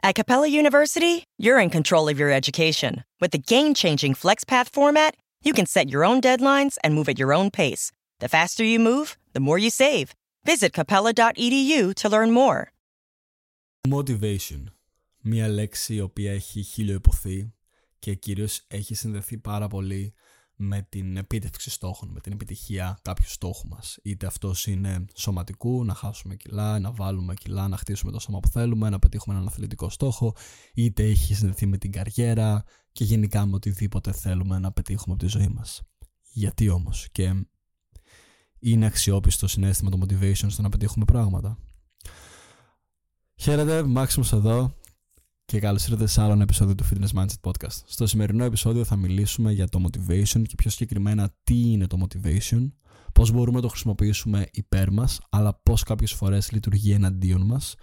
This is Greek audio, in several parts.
At Capella University, you're in control of your education. With the game changing FlexPath format, you can set your own deadlines and move at your own pace. The faster you move, the more you save. Visit capella.edu to learn more. Motivation. Μία λέξη η οποία έχει χίλιο υποθεί και κυρίως έχει συνδεθεί πάρα πολύ με την επίτευξη στόχων, με την επιτυχία κάποιου στόχου μας. Είτε αυτός είναι σωματικού, να χάσουμε κιλά, να βάλουμε κιλά, να χτίσουμε το σώμα που θέλουμε, να πετύχουμε έναν αθλητικό στόχο, είτε έχει συνδεθεί με την καριέρα και γενικά με οτιδήποτε θέλουμε να πετύχουμε από τη ζωή μας. Γιατί όμως; Και είναι αξιόπιστο συνέστημα το motivation στο να πετύχουμε πράγματα. Χαίρετε, Μάξιμος εδώ και καλώς ήρθατε σε άλλο ένα επεισόδιο του Fitness Mindset Podcast. Στο σημερινό επεισόδιο θα μιλήσουμε για το motivation και πιο συγκεκριμένα τι είναι το motivation, πώς μπορούμε να το χρησιμοποιήσουμε υπέρ μας, αλλά πώς κάποιες φορές λειτουργεί εναντίον μας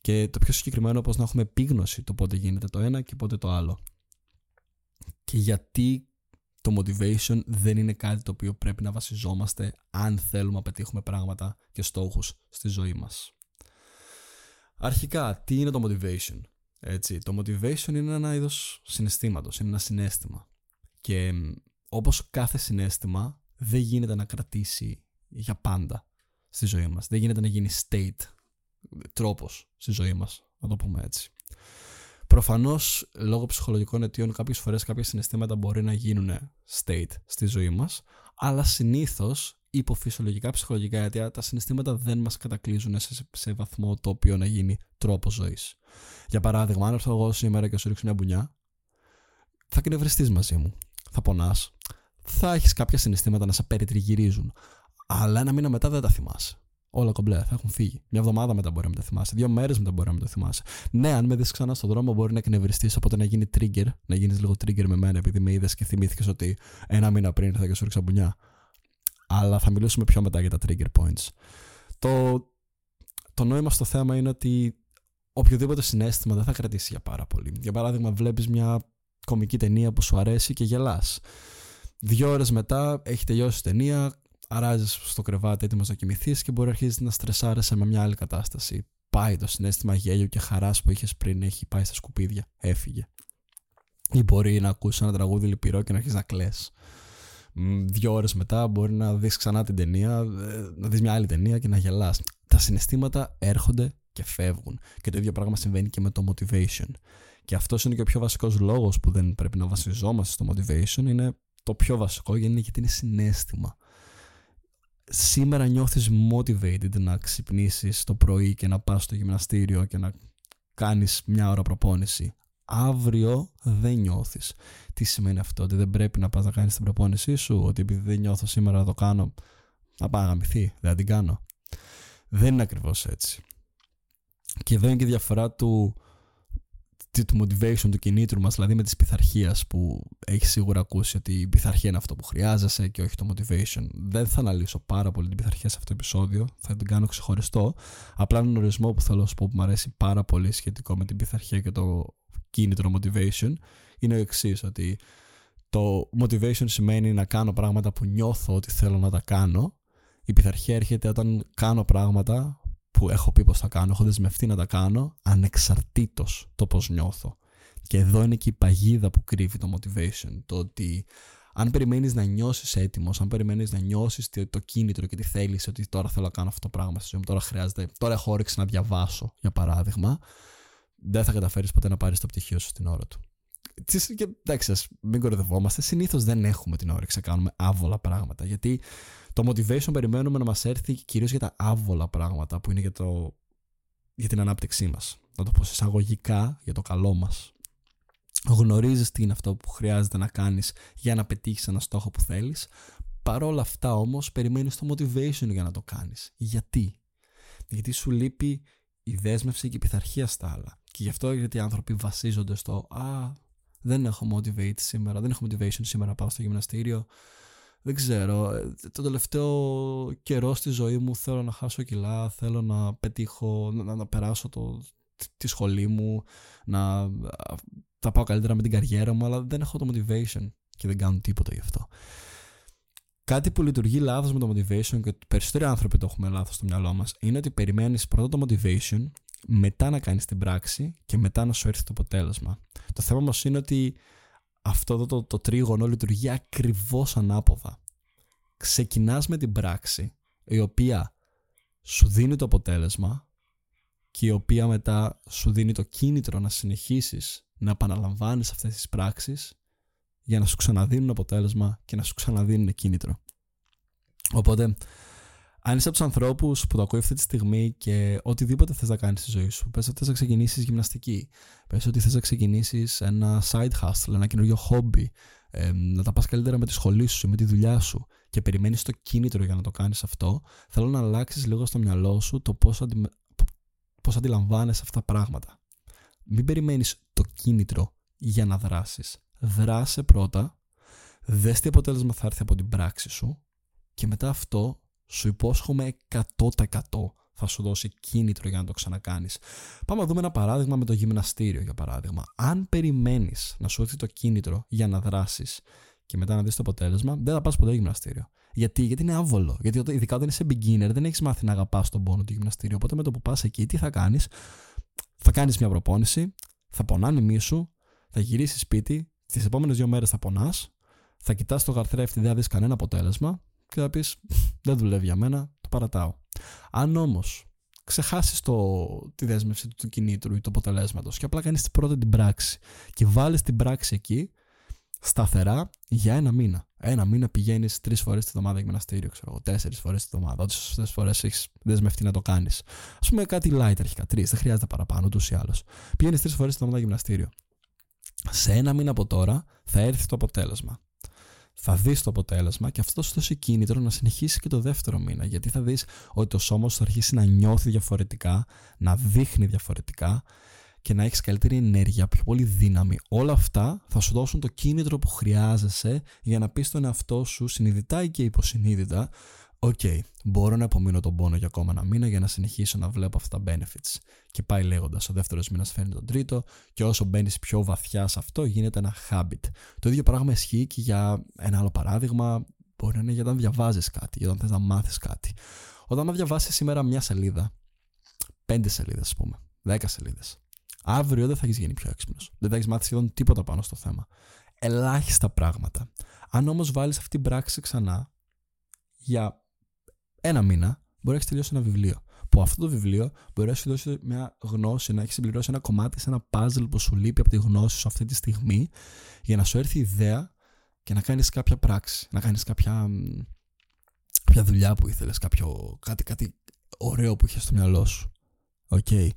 και το πιο συγκεκριμένο πώς να έχουμε επίγνωση το πότε γίνεται το ένα και πότε το άλλο. Και γιατί το motivation δεν είναι κάτι το οποίο πρέπει να βασιζόμαστε αν θέλουμε να πετύχουμε πράγματα και στόχους στη ζωή μας. Αρχικά, τι είναι το motivation? Έτσι, το motivation είναι ένα είδος συναισθήματος, είναι ένα συνέστημα. Και όπως κάθε συνέστημα δεν γίνεται να κρατήσει για πάντα στη ζωή μας. Δεν γίνεται να γίνει state, τρόπος στη ζωή μας, να το πούμε έτσι. Προφανώς, λόγω ψυχολογικών αιτίων, κάποιες φορές κάποια συναισθήματα μπορεί να γίνουν state στη ζωή μας, αλλά συνήθως υπό φυσιολογικά ψυχολογικά αιτία τα συναισθήματα δεν μας κατακλείζουν σε, σε βαθμό το οποίο να γίνει τρόπο ζωής. Για παράδειγμα, αν έρθω εγώ σήμερα και σου ρίξω μια μπουνιά, θα κνευριστεί μαζί μου. Θα πονάς. Θα έχεις κάποια συναισθήματα να σε περιτριγυρίζουν. Αλλά ένα μήνα μετά δεν τα θυμάσαι. Όλα κομπλέ, θα έχουν φύγει. Μια εβδομάδα μετά μπορεί να με τα θυμάσαι. Δύο μέρες μετά μπορεί να με το θυμάσαι. Ναι, αν με δεις ξανά στον δρόμο, μπορεί να εκνευριστείς, οπότε να γίνει trigger, να γίνεις λίγο trigger με μένα, επειδή με είδες και θυμήθηκες ότι ένα μήνα πριν ήρθα και σου ρίξα μπουνιά. Αλλά θα μιλήσουμε πιο μετά για τα trigger points. Το, το νόημα στο θέμα είναι ότι οποιοδήποτε συνέστημα δεν θα κρατήσει για πάρα πολύ. Για παράδειγμα, βλέπεις μια κομική ταινία που σου αρέσει και γελάς. Δύο ώρες μετά έχει τελειώσει η ταινία, αράζεις στο κρεβάτι έτοιμος να κοιμηθείς και μπορεί να αρχίσει να στρεσάρεσαι με μια άλλη κατάσταση. Πάει το συνέστημα γέλιο και χαράς που είχες πριν, έχει πάει στα σκουπίδια, έφυγε. Ή μπορεί να ακούσεις ένα τραγούδι λυπηρό και να αρχίσεις να κλε. Δύο ώρες μετά μπορεί να δεις ξανά την ταινία, ε, να δεις μια άλλη ταινία και να γελάς. Τα συναισθήματα έρχονται και φεύγουν. Και το ίδιο πράγμα συμβαίνει και με το motivation. Και αυτός είναι και ο πιο βασικός λόγος που δεν πρέπει να βασιζόμαστε στο motivation. Είναι το πιο βασικό γιατί είναι συνέστημα. Σήμερα νιώθεις motivated να ξυπνήσεις το πρωί και να πας στο γυμναστήριο και να κάνεις μια ώρα προπόνηση. Αύριο δεν νιώθεις. Τι σημαίνει αυτό, ότι δεν πρέπει να πας να κάνεις την προπόνησή σου, ότι επειδή δεν νιώθω σήμερα να το κάνω, να πάω να γαμηθεί, δεν την κάνω. Δεν είναι ακριβώς έτσι. Και εδώ είναι και η διαφορά του, του motivation, του κινήτρου μας, δηλαδή με της πειθαρχία που έχεις σίγουρα ακούσει ότι η πειθαρχία είναι αυτό που χρειάζεσαι και όχι το motivation. Δεν θα αναλύσω πάρα πολύ την πειθαρχία σε αυτό το επεισόδιο, θα την κάνω ξεχωριστό. Απλά έναν ορισμό που θέλω να σου πω που μου αρέσει πάρα πολύ σχετικό με την πειθαρχία και το κίνητρο motivation είναι ο εξής ότι το motivation σημαίνει να κάνω πράγματα που νιώθω ότι θέλω να τα κάνω. Η πειθαρχία έρχεται όταν κάνω πράγματα που έχω πει πως θα κάνω, έχω δεσμευτεί να τα κάνω ανεξαρτήτως το πώς νιώθω. Και εδώ είναι και η παγίδα που κρύβει το motivation, το ότι αν περιμένεις να νιώσεις έτοιμος, αν περιμένεις να νιώσεις το κίνητρο και τη θέληση ότι τώρα θέλω να κάνω αυτό το πράγμα στη ζωή μου, τώρα χρειάζεται, τώρα έχω όρεξη να διαβάσω, για παράδειγμα, δεν θα καταφέρεις ποτέ να πάρεις το πτυχίο σου στην ώρα του. Και εντάξει, μην κορυδευόμαστε. Συνήθως δεν έχουμε την όρεξη να κάνουμε άβολα πράγματα. Γιατί το motivation περιμένουμε να μας έρθει κυρίως για τα άβολα πράγματα που είναι για, το, για την ανάπτυξή μας. Να το πω εισαγωγικά για το καλό μας. Γνωρίζεις τι είναι αυτό που χρειάζεται να κάνεις για να πετύχεις ένα στόχο που θέλεις. Παρόλα αυτά όμως περιμένεις το motivation για να το κάνεις. Γιατί; Γιατί σου λείπει η δέσμευση και η πειθαρχία στα άλλα. Και γι' αυτό γιατί οι άνθρωποι βασίζονται στο Α, δεν έχω motivate σήμερα, δεν έχω motivation σήμερα να πάω στο γυμναστήριο. Δεν ξέρω, ε, το τελευταίο καιρό στη ζωή μου θέλω να χάσω κιλά, θέλω να πετύχω, να, να περάσω το, τη σχολή μου, να τα πάω καλύτερα με την καριέρα μου, αλλά δεν έχω το motivation και δεν κάνω τίποτα γι' αυτό. Κάτι που λειτουργεί λάθος με το motivation και περισσότεροι άνθρωποι το έχουμε λάθος στο μυαλό μας είναι ότι περιμένεις πρώτα το motivation μετά να κάνεις την πράξη και μετά να σου έρθει το αποτέλεσμα. Το θέμα μας είναι ότι αυτό το, το, το τρίγωνο λειτουργεί ακριβώς ανάποδα. Ξεκινάς με την πράξη η οποία σου δίνει το αποτέλεσμα και η οποία μετά σου δίνει το κίνητρο να συνεχίσεις να επαναλαμβάνεις αυτές τις πράξεις για να σου ξαναδίνουν αποτέλεσμα και να σου ξαναδίνουν κίνητρο. Οπότε αν είσαι από τους ανθρώπους που το ακούει αυτή τη στιγμή και οτιδήποτε θες να κάνεις στη ζωή σου, πες ότι θες να ξεκινήσεις γυμναστική, πες ότι θες να ξεκινήσεις ένα side hustle, ένα καινούριο hobby, ε, να τα πας καλύτερα με τη σχολή σου, με τη δουλειά σου και περιμένεις το κίνητρο για να το κάνεις αυτό, θέλω να αλλάξεις λίγο στο μυαλό σου το πώς αντι... πώς αντιλαμβάνεσαι αυτά τα πράγματα. Μην περιμένεις το κίνητρο για να δράσεις. Δράσε πρώτα, δες τι αποτέλεσμα θα έρθει από την πράξη σου και μετά αυτό σου υπόσχομαι 100% θα σου δώσει κίνητρο για να το ξανακάνεις. Πάμε να δούμε ένα παράδειγμα με το γυμναστήριο, για παράδειγμα. Αν περιμένεις να σου έρθει το κίνητρο για να δράσεις και μετά να δεις το αποτέλεσμα, δεν θα πας ποτέ γυμναστήριο. Γιατί; Γιατί είναι άβολο. Γιατί ειδικά όταν είσαι beginner, δεν έχεις μάθει να αγαπάς τον πόνο του γυμναστήριου. Οπότε με το που πας εκεί, τι θα κάνεις, θα κάνεις μια προπόνηση, θα πονάνε μη σου, θα γυρίσεις σπίτι, τις επόμενες δύο μέρες θα πονάς, θα κοιτάς το γαρθρέφτη, δεν θα δεις κανένα αποτέλεσμα και θα πεις δεν δουλεύει για μένα, το παρατάω. Αν όμως ξεχάσεις τη δέσμευση του κινήτρου ή του αποτελέσματος και απλά κάνεις πρώτα την πράξη και βάλεις την πράξη εκεί σταθερά για ένα μήνα. Ένα μήνα πηγαίνεις τρεις φορές τη εβδομάδα για γυμναστήριο, ξέρω εγώ, τέσσερις φορές τη εβδομάδα. Όσε φορές έχεις δεσμευτεί να το κάνεις. Α πούμε κάτι light αρχικά, τρεις, δεν χρειάζεται παραπάνω ούτως ή άλλως. Πηγαίνεις τρεις φορές τη εβδομάδα γυμναστήριο. Σε ένα μήνα από τώρα θα έρθει το αποτέλεσμα θα δεις το αποτέλεσμα και αυτό σου δώσει κίνητρο να συνεχίσει και το δεύτερο μήνα γιατί θα δεις ότι το σώμα σου θα αρχίσει να νιώθει διαφορετικά, να δείχνει διαφορετικά και να έχεις καλύτερη ενέργεια, πιο πολύ δύναμη. Όλα αυτά θα σου δώσουν το κίνητρο που χρειάζεσαι για να πεις στον εαυτό σου συνειδητά και υποσυνείδητα OK, okay, μπορώ να υπομείνω τον πόνο για ακόμα ένα μήνα για να συνεχίσω να βλέπω αυτά τα benefits. Και πάει λέγοντας, ο δεύτερος μήνας φέρνει τον τρίτο, και όσο μπαίνει πιο βαθιά σε αυτό, γίνεται ένα habit. Το ίδιο πράγμα ισχύει και για ένα άλλο παράδειγμα, μπορεί να είναι για όταν διαβάζεις κάτι, για όταν θες να μάθεις κάτι. Όταν να διαβάσεις σήμερα μια σελίδα, πέντε σελίδες, ας πούμε, δέκα σελίδες, αύριο δεν θα έχεις γίνει πιο έξυπνος. Δεν θα έχεις μάθει σχεδόν τίποτα πάνω στο θέμα. Ελάχιστα πράγματα. Αν όμως βάλεις αυτή την πράξη ξανά για ένα μήνα μπορεί να έχεις τελειώσει ένα βιβλίο. Που αυτό το βιβλίο μπορεί να σου δώσει μια γνώση, να έχεις συμπληρώσει ένα κομμάτι σε ένα puzzle που σου λείπει από τη γνώση σου αυτή τη στιγμή, για να σου έρθει ιδέα και να κάνεις κάποια πράξη, να κάνεις κάποια, κάποια δουλειά που ήθελες, κάτι, κάτι ωραίο που είχες στο μυαλό σου. Okay.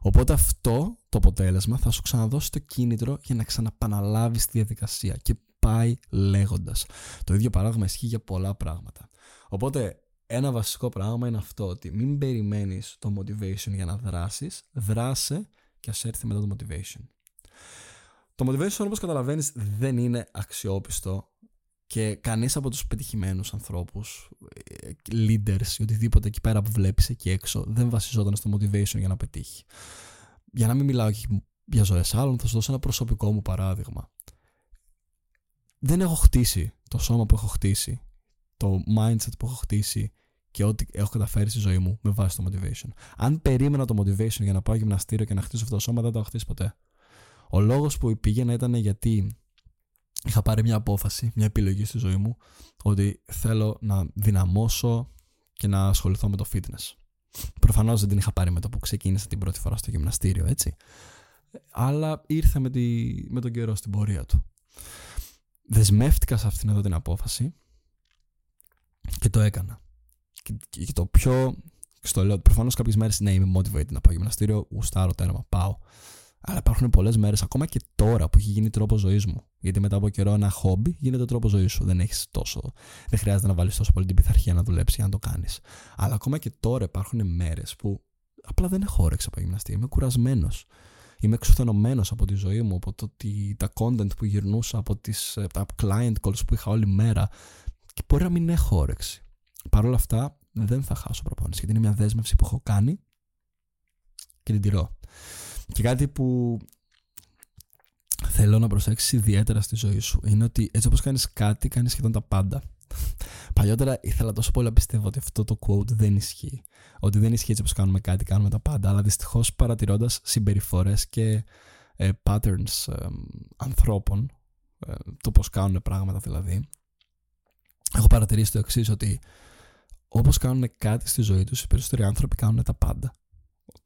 Οπότε αυτό το αποτέλεσμα θα σου ξαναδώσει το κίνητρο για να ξαναπαναλάβεις τη διαδικασία και πάει λέγοντας. Το ίδιο παράδειγμα ισχύει για πολλά πράγματα. Οπότε ένα βασικό πράγμα είναι αυτό ότι μην περιμένεις το motivation για να δράσεις, δράσε και ας έρθει μετά το motivation. Το motivation όπως καταλαβαίνεις δεν είναι αξιόπιστο και κανείς από τους πετυχημένους ανθρώπους, ε, leaders ή οτιδήποτε εκεί πέρα που βλέπεις εκεί έξω δεν βασιζόταν στο motivation για να πετύχει. Για να μην μιλάω για ζωές άλλων θα σου δώσω ένα προσωπικό μου παράδειγμα. Δεν έχω χτίσει το σώμα που έχω χτίσει, το mindset που έχω χτίσει και ό,τι έχω καταφέρει στη ζωή μου με βάση το motivation. Αν περίμενα το motivation για να πάω γυμναστήριο και να χτίσω αυτό το σώμα, δεν το έχω χτίσει ποτέ. Ο λόγος που πήγαινα ήταν γιατί είχα πάρει μια απόφαση, μια επιλογή στη ζωή μου, ότι θέλω να δυναμώσω και να ασχοληθώ με το fitness. Προφανώς δεν την είχα πάρει με το που ξεκίνησα την πρώτη φορά στο γυμναστήριο, έτσι. Αλλά ήρθε με, τη, με τον καιρό στην πορεία του. Δεσμεύτηκα σε αυτήν εδώ την απόφαση και το έκανα και, το πιο. Στο λέω, προφανώς κάποιες μέρες ναι, είμαι motivated να πάω γυμναστήριο, γουστάρω τέρμα, πάω. Αλλά υπάρχουν πολλές μέρες, ακόμα και τώρα που έχει γίνει τρόπο ζωής μου. Γιατί μετά από καιρό ένα χόμπι γίνεται τρόπο ζωής σου. Δεν έχεις τόσο. Δεν χρειάζεται να βάλεις τόσο πολύ την πειθαρχία να δουλέψεις για να το κάνεις. Αλλά ακόμα και τώρα υπάρχουν μέρες που απλά δεν έχω όρεξη από γυμναστήριο. Είμαι κουρασμένος. Είμαι εξουθενωμένος από τη ζωή μου, από το, τι, τα content που γυρνούσα, από τις, τα client calls που είχα όλη μέρα. Και μπορεί να μην έχω όρεξη. Παρ' όλα αυτά δεν θα χάσω προπόνηση γιατί είναι μια δέσμευση που έχω κάνει και την τηρώ. Και κάτι που θέλω να προσέξεις ιδιαίτερα στη ζωή σου είναι ότι έτσι όπως κάνεις κάτι, κάνεις σχεδόν τα πάντα. Παλιότερα ήθελα τόσο πολύ να πιστεύω ότι αυτό το quote δεν ισχύει. Ότι δεν ισχύει έτσι όπως κάνουμε κάτι, κάνουμε τα πάντα. Αλλά δυστυχώς παρατηρώντας συμπεριφορές και ε, patterns ε, ανθρώπων, ε, το πώς κάνουν πράγματα δηλαδή, έχω παρατηρήσει το εξής ότι όπως κάνουν κάτι στη ζωή τους, οι περισσότεροι άνθρωποι κάνουν τα πάντα.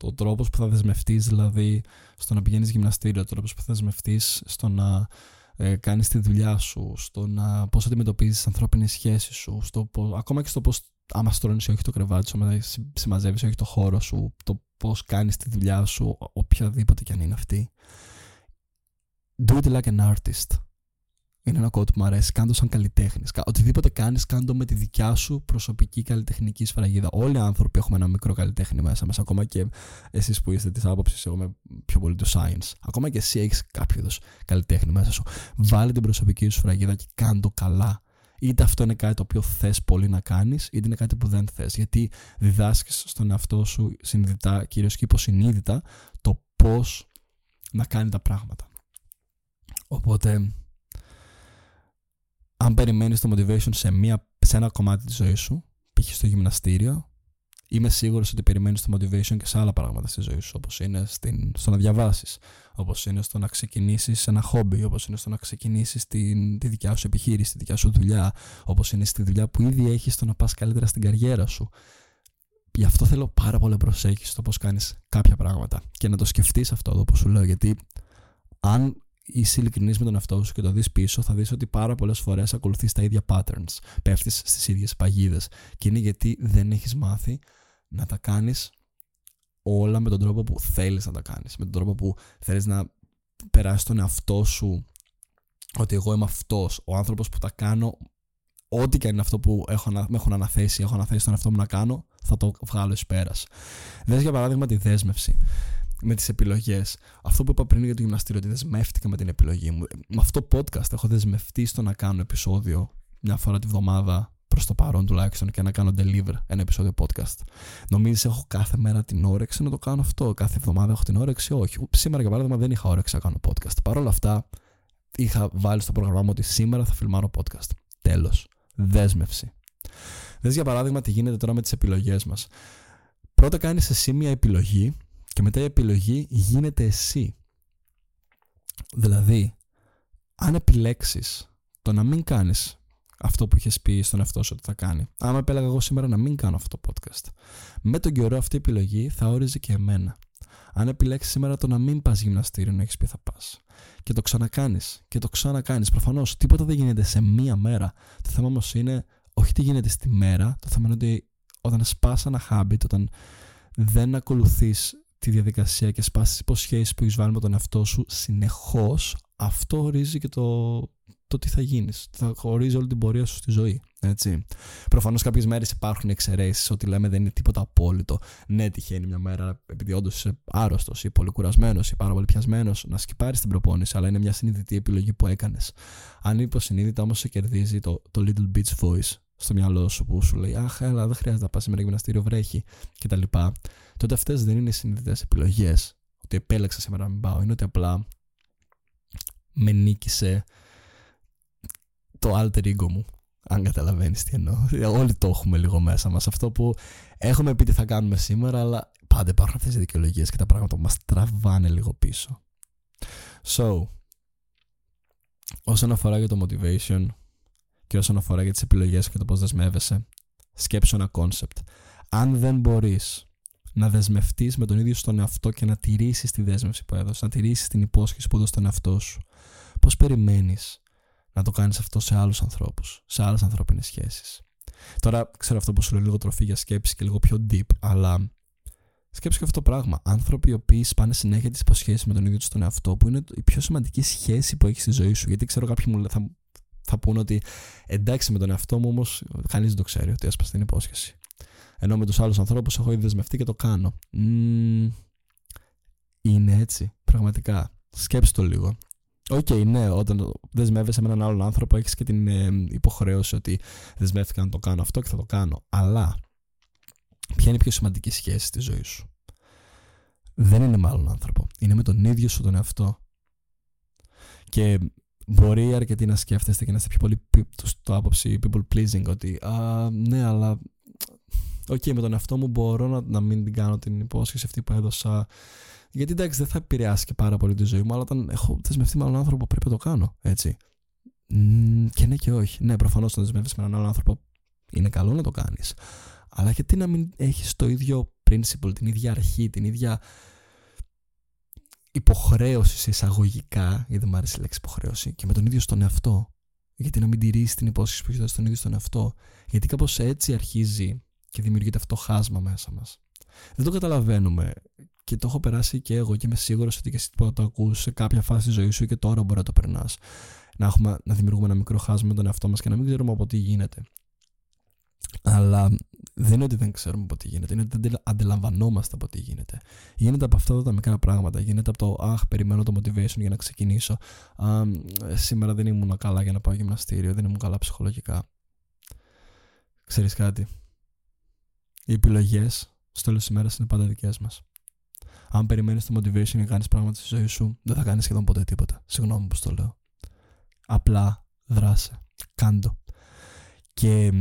Ο τρόπος που θα δεσμευτείς, δηλαδή, στο να πηγαίνεις γυμναστήριο, ο τρόπος που θα δεσμευτείς στο να ε, κάνεις τη δουλειά σου, στο να πώς αντιμετωπίζεις τις ανθρώπινες σχέσεις σου, στο πώς, ακόμα και στο πώς άμα στρώνεις ή όχι το κρεβάτι σου, άμα συμμαζεύεις ή όχι το χώρο σου, το πώς κάνεις τη δουλειά σου, οποιαδήποτε κι αν είναι αυτή. Do it like an artist. Είναι ένα κόμμα που μου αρέσει. Κάντο σαν καλλιτέχνης. Οτιδήποτε κάνεις, κάντο με τη δικιά σου προσωπική καλλιτεχνική σφραγίδα. Όλοι οι άνθρωποι έχουμε ένα μικρό καλλιτέχνη μέσα μας. Ακόμα και εσείς που είστε της άποψης, εγώ είμαι πιο πολύ του science. Ακόμα και εσύ έχεις κάποιο είδος καλλιτέχνη μέσα σου. Βάλε την προσωπική σου σφραγίδα και κάντο καλά. Είτε αυτό είναι κάτι το οποίο θες πολύ να κάνεις, είτε είναι κάτι που δεν θες. Γιατί διδάσκεις στον εαυτό σου συνειδητά, κυρίως και υποσυνείδητα, το πώς να κάνει τα πράγματα. Οπότε αν περιμένεις το motivation σε, μια, σε ένα κομμάτι της ζωής σου, π.χ. στο γυμναστήριο, είμαι σίγουρος ότι περιμένεις το motivation και σε άλλα πράγματα στη ζωή σου, όπως είναι στην, στο να διαβάσεις, όπως είναι στο να ξεκινήσεις ένα χόμπι, όπως είναι στο να ξεκινήσεις τη, τη δικιά σου επιχείρηση, τη δικιά σου δουλειά, όπως είναι στη δουλειά που ήδη έχεις στο να πας καλύτερα στην καριέρα σου. Γι' αυτό θέλω πάρα πολύ προσέχεις στο πώς κάνεις κάποια πράγματα και να το σκεφτείς αυτό εδώ που σου λέω, γιατί αν είσαι ειλικρινής με τον εαυτό σου και το δεις πίσω, θα δεις ότι πάρα πολλές φορές ακολουθείς τα ίδια patterns. Πέφτεις στις ίδιες παγίδες. Και είναι γιατί δεν έχεις μάθει να τα κάνεις όλα με τον τρόπο που θέλεις να τα κάνεις. Με τον τρόπο που θέλεις να περάσεις τον εαυτό σου ότι εγώ είμαι αυτός, ο άνθρωπος που τα κάνω. Ό,τι και είναι αυτό που έχω, με έχουν αναθέσει, έχω αναθέσει τον εαυτό μου να κάνω, θα το βγάλω εις πέρας. Δες για παράδειγμα τη δέσμευση με τις επιλογές. Αυτό που είπα πριν για το γυμναστήριο, ότι δεσμεύτηκα με την επιλογή μου. Με αυτό το podcast έχω δεσμευτεί στο να κάνω επεισόδιο μια φορά τη βδομάδα προς το παρόν τουλάχιστον και να κάνω deliver ένα επεισόδιο podcast. Νομίζεις έχω κάθε μέρα την όρεξη να το κάνω αυτό; Κάθε εβδομάδα έχω την όρεξη; Όχι. Σήμερα για παράδειγμα δεν είχα όρεξη να κάνω podcast. Παρ' όλα αυτά είχα βάλει στο πρόγραμμά μου ότι σήμερα θα φιλμάρω podcast. Τέλος. Δέσμευση. Δες για παράδειγμα τι γίνεται τώρα με τις επιλογές μας. Πρώτα κάνεις εσύ μια επιλογή και μετά η επιλογή γίνεται εσύ. Δηλαδή, αν επιλέξεις το να μην κάνεις αυτό που είχες πει στον εαυτό σου ότι θα κάνει. Άμα επέλεγα εγώ σήμερα να μην κάνω αυτό το podcast. Με τον καιρό αυτή η επιλογή θα όριζε και εμένα. Αν επιλέξεις σήμερα το να μην πας γυμναστήριο, να έχεις πει θα πας. Και το ξανακάνεις. Και το ξανακάνεις. Προφανώς τίποτα δεν γίνεται σε μία μέρα. Το θέμα όμως είναι όχι τι γίνεται στη μέρα. Το θέμα είναι ότι όταν σπάς ένα habit, όταν δεν ακολουθείς τη διαδικασία και σπάσεις τι υποσχέσεις που έχεις βάλει με τον εαυτό σου συνεχώς, αυτό ορίζει και το, το τι θα γίνεις. Θα ορίζει όλη την πορεία σου στη ζωή. Έτσι. Προφανώς κάποιες μέρες υπάρχουν εξαιρέσεις, ότι λέμε δεν είναι τίποτα απόλυτο. Ναι, τυχαίνει μια μέρα, επειδή όντως είσαι άρρωστος ή πολύ κουρασμένος ή πάρα πολύ πιασμένος, να σκυπάρεις την προπόνηση, αλλά είναι μια συνειδητή επιλογή που έκανες. Αν υποσυνείδητα όμως σε κερδίζει το, το little beach voice στο μυαλό σου που σου λέει Αχ, έλα, δεν χρειάζεται να πας σήμερα γυμναστήριο, βρέχει κτλ. Τότε αυτές δεν είναι συνειδητές επιλογές. Ότι επέλεξα σήμερα να μην πάω. Είναι ότι απλά με νίκησε το alter ego μου. Αν καταλαβαίνεις τι εννοώ. Όλοι το έχουμε λίγο μέσα μας. Αυτό που έχουμε πει τι θα κάνουμε σήμερα, αλλά πάντα υπάρχουν αυτές οι δικαιολογίες και τα πράγματα που μας τραβάνε λίγο πίσω. So, όσον αφορά για το motivation, και όσον αφορά για τις επιλογές και το πώς δεσμεύεσαι, σκέψου ένα concept. Αν δεν μπορείς να δεσμευτείς με τον ίδιο στον εαυτό και να τηρήσεις τη δέσμευση που έδωσες, να τηρήσεις την υπόσχεση που έδωσες στον εαυτό σου, πώς περιμένεις να το κάνεις αυτό σε άλλους ανθρώπους, σε άλλες ανθρώπινες σχέσεις; Τώρα ξέρω αυτό που σου λέω λίγο τροφή για σκέψη και λίγο πιο deep, αλλά σκέψου και αυτό το πράγμα. Άνθρωποι οι οποίοι σπάνε συνέχεια τις υποσχέσεις με τον ίδιο τους τον εαυτό, που είναι η πιο σημαντική σχέση που έχεις στη ζωή σου. Γιατί ξέρω κάποιοι μου θα, θα πούνε ότι εντάξει με τον εαυτό μου όμως κανείς δεν το ξέρει ότι έσπασε την υπόσχεση. Ενώ με τους άλλους ανθρώπους έχω ήδη δεσμευτεί και το κάνω. είναι έτσι, πραγματικά. Σκέψτε το λίγο. OK, okay, ναι, όταν δεσμεύεσαι με έναν άλλον άνθρωπο, έχεις και την ε, υποχρέωση ότι δεσμεύτηκα να το κάνω αυτό και θα το κάνω. Αλλά, ποια είναι η πιο σημαντική σχέση στη ζωή σου; Δεν είναι με άλλον άνθρωπο. Είναι με τον ίδιο σου τον εαυτό. Και μπορεί αρκετοί να σκέφτεστε και να είστε πιο πολύ στο άποψη people pleasing ότι α, ναι αλλά OK okay, με τον εαυτό μου μπορώ να, να μην την κάνω την υπόσχεση αυτή που έδωσα γιατί εντάξει δεν θα επηρεάσει και πάρα πολύ τη ζωή μου αλλά όταν έχω δεσμευτεί με έναν άνθρωπο πρέπει να το κάνω έτσι. Και ναι και όχι. Ναι προφανώς όταν δεσμεύεσαι με έναν άλλον άνθρωπο είναι καλό να το κάνεις. Αλλά γιατί να μην έχεις το ίδιο principle την ίδια αρχή την ίδια υποχρέωσης σε εισαγωγικά, γιατί δεν μου άρεσε η λέξη υποχρέωση, και με τον ίδιο στον εαυτό. Γιατί να μην τηρήσει την υπόσχεση που έχει δώσει στον ίδιο στον εαυτό. Γιατί κάπως έτσι αρχίζει και δημιουργείται αυτό χάσμα μέσα μας. Δεν το καταλαβαίνουμε και το έχω περάσει και εγώ και είμαι σίγουρος ότι και εσύ που το ακούς σε κάποια φάση της ζωής σου και τώρα μπορεί να το περνάς. Να, να δημιουργούμε ένα μικρό χάσμα με τον εαυτό μας και να μην ξέρουμε από τι γίνεται. Αλλά δεν είναι ότι δεν ξέρουμε από τι γίνεται, είναι ότι δεν αντιλαμβανόμαστε από τι γίνεται. Γίνεται από αυτά τα μικρά πράγματα. Γίνεται από το Αχ, περιμένω το motivation για να ξεκινήσω. Α, σήμερα δεν ήμουν καλά για να πάω γυμναστήριο, δεν ήμουν καλά ψυχολογικά. Ξέρεις κάτι; Οι επιλογές στο τέλος της ημέρας είναι πάντα δικές μας. Αν περιμένεις το motivation για να κάνεις πράγματα στη ζωή σου, δεν θα κάνεις σχεδόν ποτέ τίποτα. Συγγνώμη που το λέω. Απλά δράσε. Κάντο. Και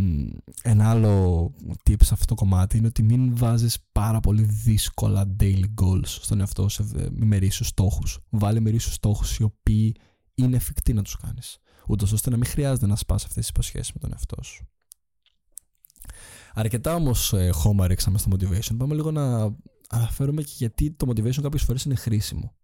ένα άλλο tip σε αυτό το κομμάτι είναι ότι μην βάζεις πάρα πολύ δύσκολα daily goals στον εαυτό σε ημερήσιους στόχους. Βάλε ημερήσιους στόχους οι οποίοι είναι εφικτοί να τους κάνεις. Ούτως ώστε να μην χρειάζεται να σπάς αυτές τις υποσχέσεις με τον εαυτό σου. Αρκετά όμως ε, χώμα ρίξαμε στο motivation. Πάμε λίγο να αναφέρουμε και γιατί το motivation κάποιες φορές είναι χρήσιμο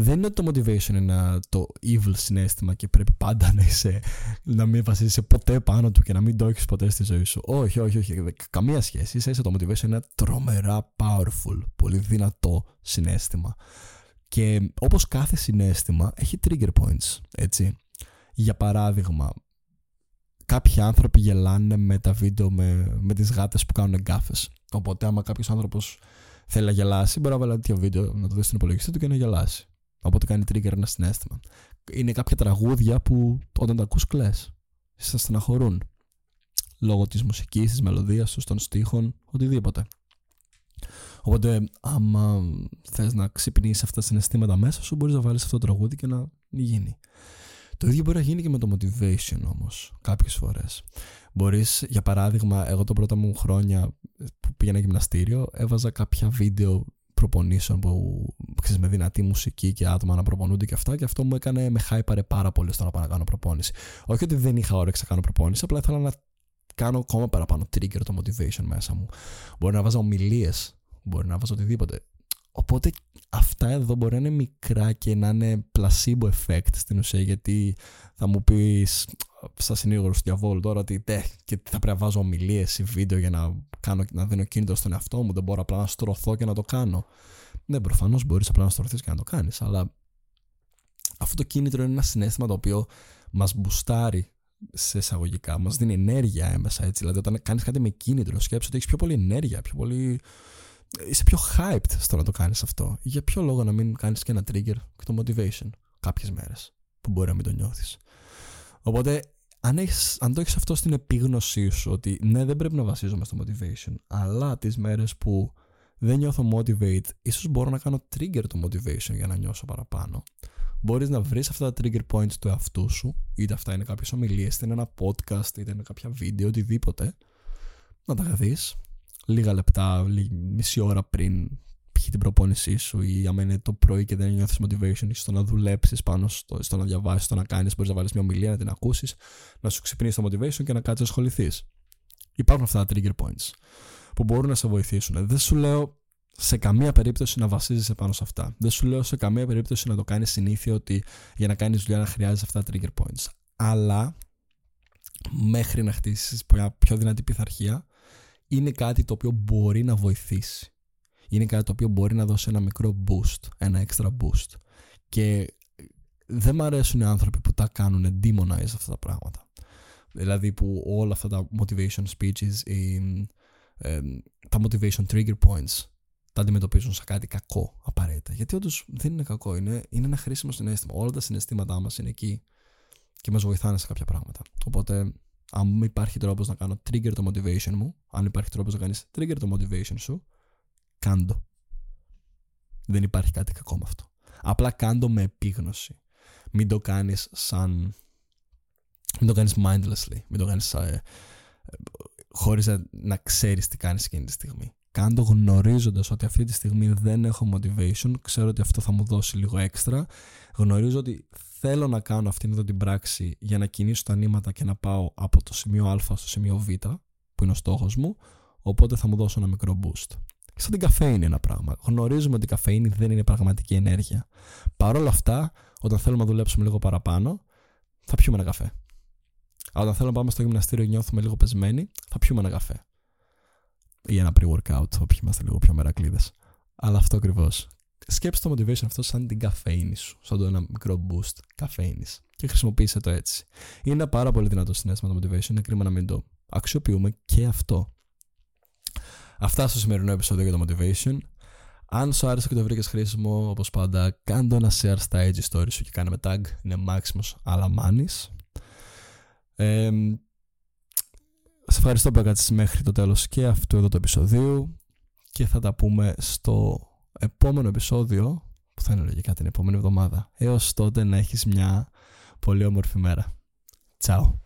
δεν είναι ότι το motivation είναι το evil συνέστημα και πρέπει πάντα να είσαι, να μην βασίζεσαι ποτέ πάνω του και να μην το έχεις ποτέ στη ζωή σου. Όχι, όχι, όχι. Καμία σχέση. Ίσα ίσα το motivation είναι τρομερά powerful, πολύ δυνατό συνέστημα. Και όπως κάθε συνέστημα έχει trigger points, έτσι. Για παράδειγμα, κάποιοι άνθρωποι γελάνε με τα βίντεο με, με τις γάτες που κάνουν γκάφες. Οπότε άμα κάποιος άνθρωπος θέλει να γελάσει, μπορεί να βάλει τέτοιο βίντεο, να το δει στην υπολογιστή του και να γελάσει. Οπότε κάνει trigger ένα συνέστημα. Είναι κάποια τραγούδια που όταν τα ακούς κλαις. Σε στεναχωρούν. Λόγω της μουσικής, της μελωδίας τους, των στίχων, οτιδήποτε. Οπότε, άμα θες να ξυπνήσεις αυτά τα συναισθήματα μέσα σου, μπορείς να βάλεις αυτό το τραγούδι και να γίνει. Το ίδιο μπορεί να γίνει και με το motivation όμως, κάποιες φορές. Μπορείς, για παράδειγμα, εγώ τα πρώτα μου χρόνια που πήγαινα γυμναστήριο, έβαζα κάποια βίντεο προπονήσεων που ξέρεις, με δυνατή μουσική και άτομα να προπονούνται και αυτά και αυτό μου έκανε, με χάιπαρε πάρα πολύ στο να πάω να κάνω προπόνηση. Όχι ότι δεν είχα όρεξη να κάνω προπόνηση, απλά ήθελα να κάνω ακόμα παραπάνω trigger το motivation μέσα μου. Μπορεί να βάζω ομιλίες, μπορεί να βάζω οτιδήποτε. Οπότε αυτά εδώ μπορεί να είναι μικρά και να είναι placebo effect στην ουσία γιατί θα μου πεις σαν συνήγορο του διαβόλου τώρα ότι τε, και θα πρέπει να βάζω ομιλίες ή βίντεο για να, κάνω, να δίνω κίνητρο στον εαυτό μου. Δεν μπορώ απλά να στρωθώ και να το κάνω. Ναι, προφανώς μπορείς απλά να στρωθείς και να το κάνεις, αλλά αυτό το κίνητρο είναι ένα συνέστημα το οποίο μας μπουστάρει σε εισαγωγικά, μας δίνει ενέργεια έμεσα έτσι. Δηλαδή, όταν κάνεις κάτι με κίνητρο, σκέψει ότι έχεις πιο πολύ ενέργεια, πιο πολύ. Είσαι πιο hyped στο να το κάνεις αυτό. Για ποιο λόγο να μην κάνεις και ένα trigger και το motivation κάποιες μέρες που μπορεί να μην το νιώθεις. Οπότε, αν, έχεις, αν το έχεις αυτό στην επίγνωσή σου, ότι ναι, δεν πρέπει να βασίζομαι στο motivation, αλλά τις μέρες που δεν νιώθω motivate, ίσως μπορώ να κάνω trigger το motivation για να νιώσω παραπάνω. Μπορείς να βρεις αυτά τα trigger points του εαυτού σου, είτε αυτά είναι κάποιες ομιλίες, είτε είναι ένα podcast, είτε είναι κάποια βίντεο, οτιδήποτε. Να τα δει λίγα λεπτά, μισή ώρα πριν π.χ. την προπόνησή σου ή άμα είναι το πρωί και δεν νιώθεις motivation στο να δουλέψεις πάνω στο, στο να διαβάσεις, στο να κάνεις, μπορείς να βάλεις μια ομιλία, να την ακούσεις, να σου ξυπνήσει το motivation και να κάτσεις να ασχοληθείς. Υπάρχουν αυτά τα trigger points που μπορούν να σε βοηθήσουν. Δεν σου λέω σε καμία περίπτωση να βασίζεσαι πάνω σε αυτά. Δεν σου λέω σε καμία περίπτωση να το κάνεις συνήθεια ότι για να κάνεις δουλειά να χρειάζεσαι αυτά τα trigger points. Αλλά μέχρι να χτίσεις μια πιο δυνατή πειθαρχία, είναι κάτι το οποίο μπορεί να βοηθήσει είναι κάτι το οποίο μπορεί να δώσει ένα μικρό boost, ένα extra boost. Και δεν μου αρέσουν οι άνθρωποι που τα κάνουν demonize αυτά τα πράγματα. Δηλαδή που όλα αυτά τα motivation speeches ή ε, τα motivation trigger points τα αντιμετωπίζουν σαν κάτι κακό απαραίτητα. Γιατί όντως δεν είναι κακό, είναι, είναι ένα χρήσιμο συνέστημα. Όλα τα συναισθήματά μας είναι εκεί και μας βοηθάνε σε κάποια πράγματα. Οπότε, αν υπάρχει τρόπος να κάνω trigger το motivation μου, αν υπάρχει τρόπος να κάνεις trigger το motivation σου, κάντο. Δεν υπάρχει κάτι κακό με αυτό. Απλά κάντο με επίγνωση. Μην το κάνεις σαν... Μην το κάνεις mindlessly. Μην το κάνεις ε, χωρίς να, να ξέρεις τι κάνεις εκείνη τη στιγμή. Κάντο γνωρίζοντας ότι αυτή τη στιγμή δεν έχω motivation, ξέρω ότι αυτό θα μου δώσει λίγο έξτρα. Γνωρίζω ότι θέλω να κάνω αυτήν εδώ την πράξη για να κινήσω τα νήματα και να πάω από το σημείο Α στο σημείο Β, που είναι ο στόχος μου, οπότε θα μου δώσω ένα μικρό boost. Σαν την καφέινη ένα πράγμα. Γνωρίζουμε ότι η καφέινη δεν είναι πραγματική ενέργεια. Παρ' όλα αυτά, όταν θέλουμε να δουλέψουμε λίγο παραπάνω, θα πιούμε ένα καφέ. Αλλά όταν θέλουμε να πάμε στο γυμναστήριο και νιώθουμε λίγο πεσμένοι, θα πιούμε ένα καφέ. Ή ένα pre-workout, όποιοι είμαστε λίγο πιο μερακλείδες. Αλλά αυτό ακριβώς. Σκέψτε το motivation αυτό σαν την καφέινη σου. Σαν το ένα μικρό boost καφέινης. Και χρησιμοποίησε το έτσι. Είναι ένα πάρα πολύ δυνατό συνέστημα το motivation. Είναι κρίμα να μην το αξιοποιούμε και αυτό. Αυτά στο σημερινό επεισόδιο για το motivation. Αν σου άρεσε και το βρήκες χρήσιμο, όπως πάντα, κάνε ένα share στα IG stories σου και κάνε με tag. Είναι Maximus Alamanis. Ε, σε ευχαριστώ που έκατσε μέχρι το τέλος και αυτού εδώ του επεισοδίου και θα τα πούμε στο επόμενο επεισόδιο που θα είναι λογικά την επόμενη εβδομάδα. Έως τότε να έχεις μια πολύ όμορφη μέρα. Τσάου.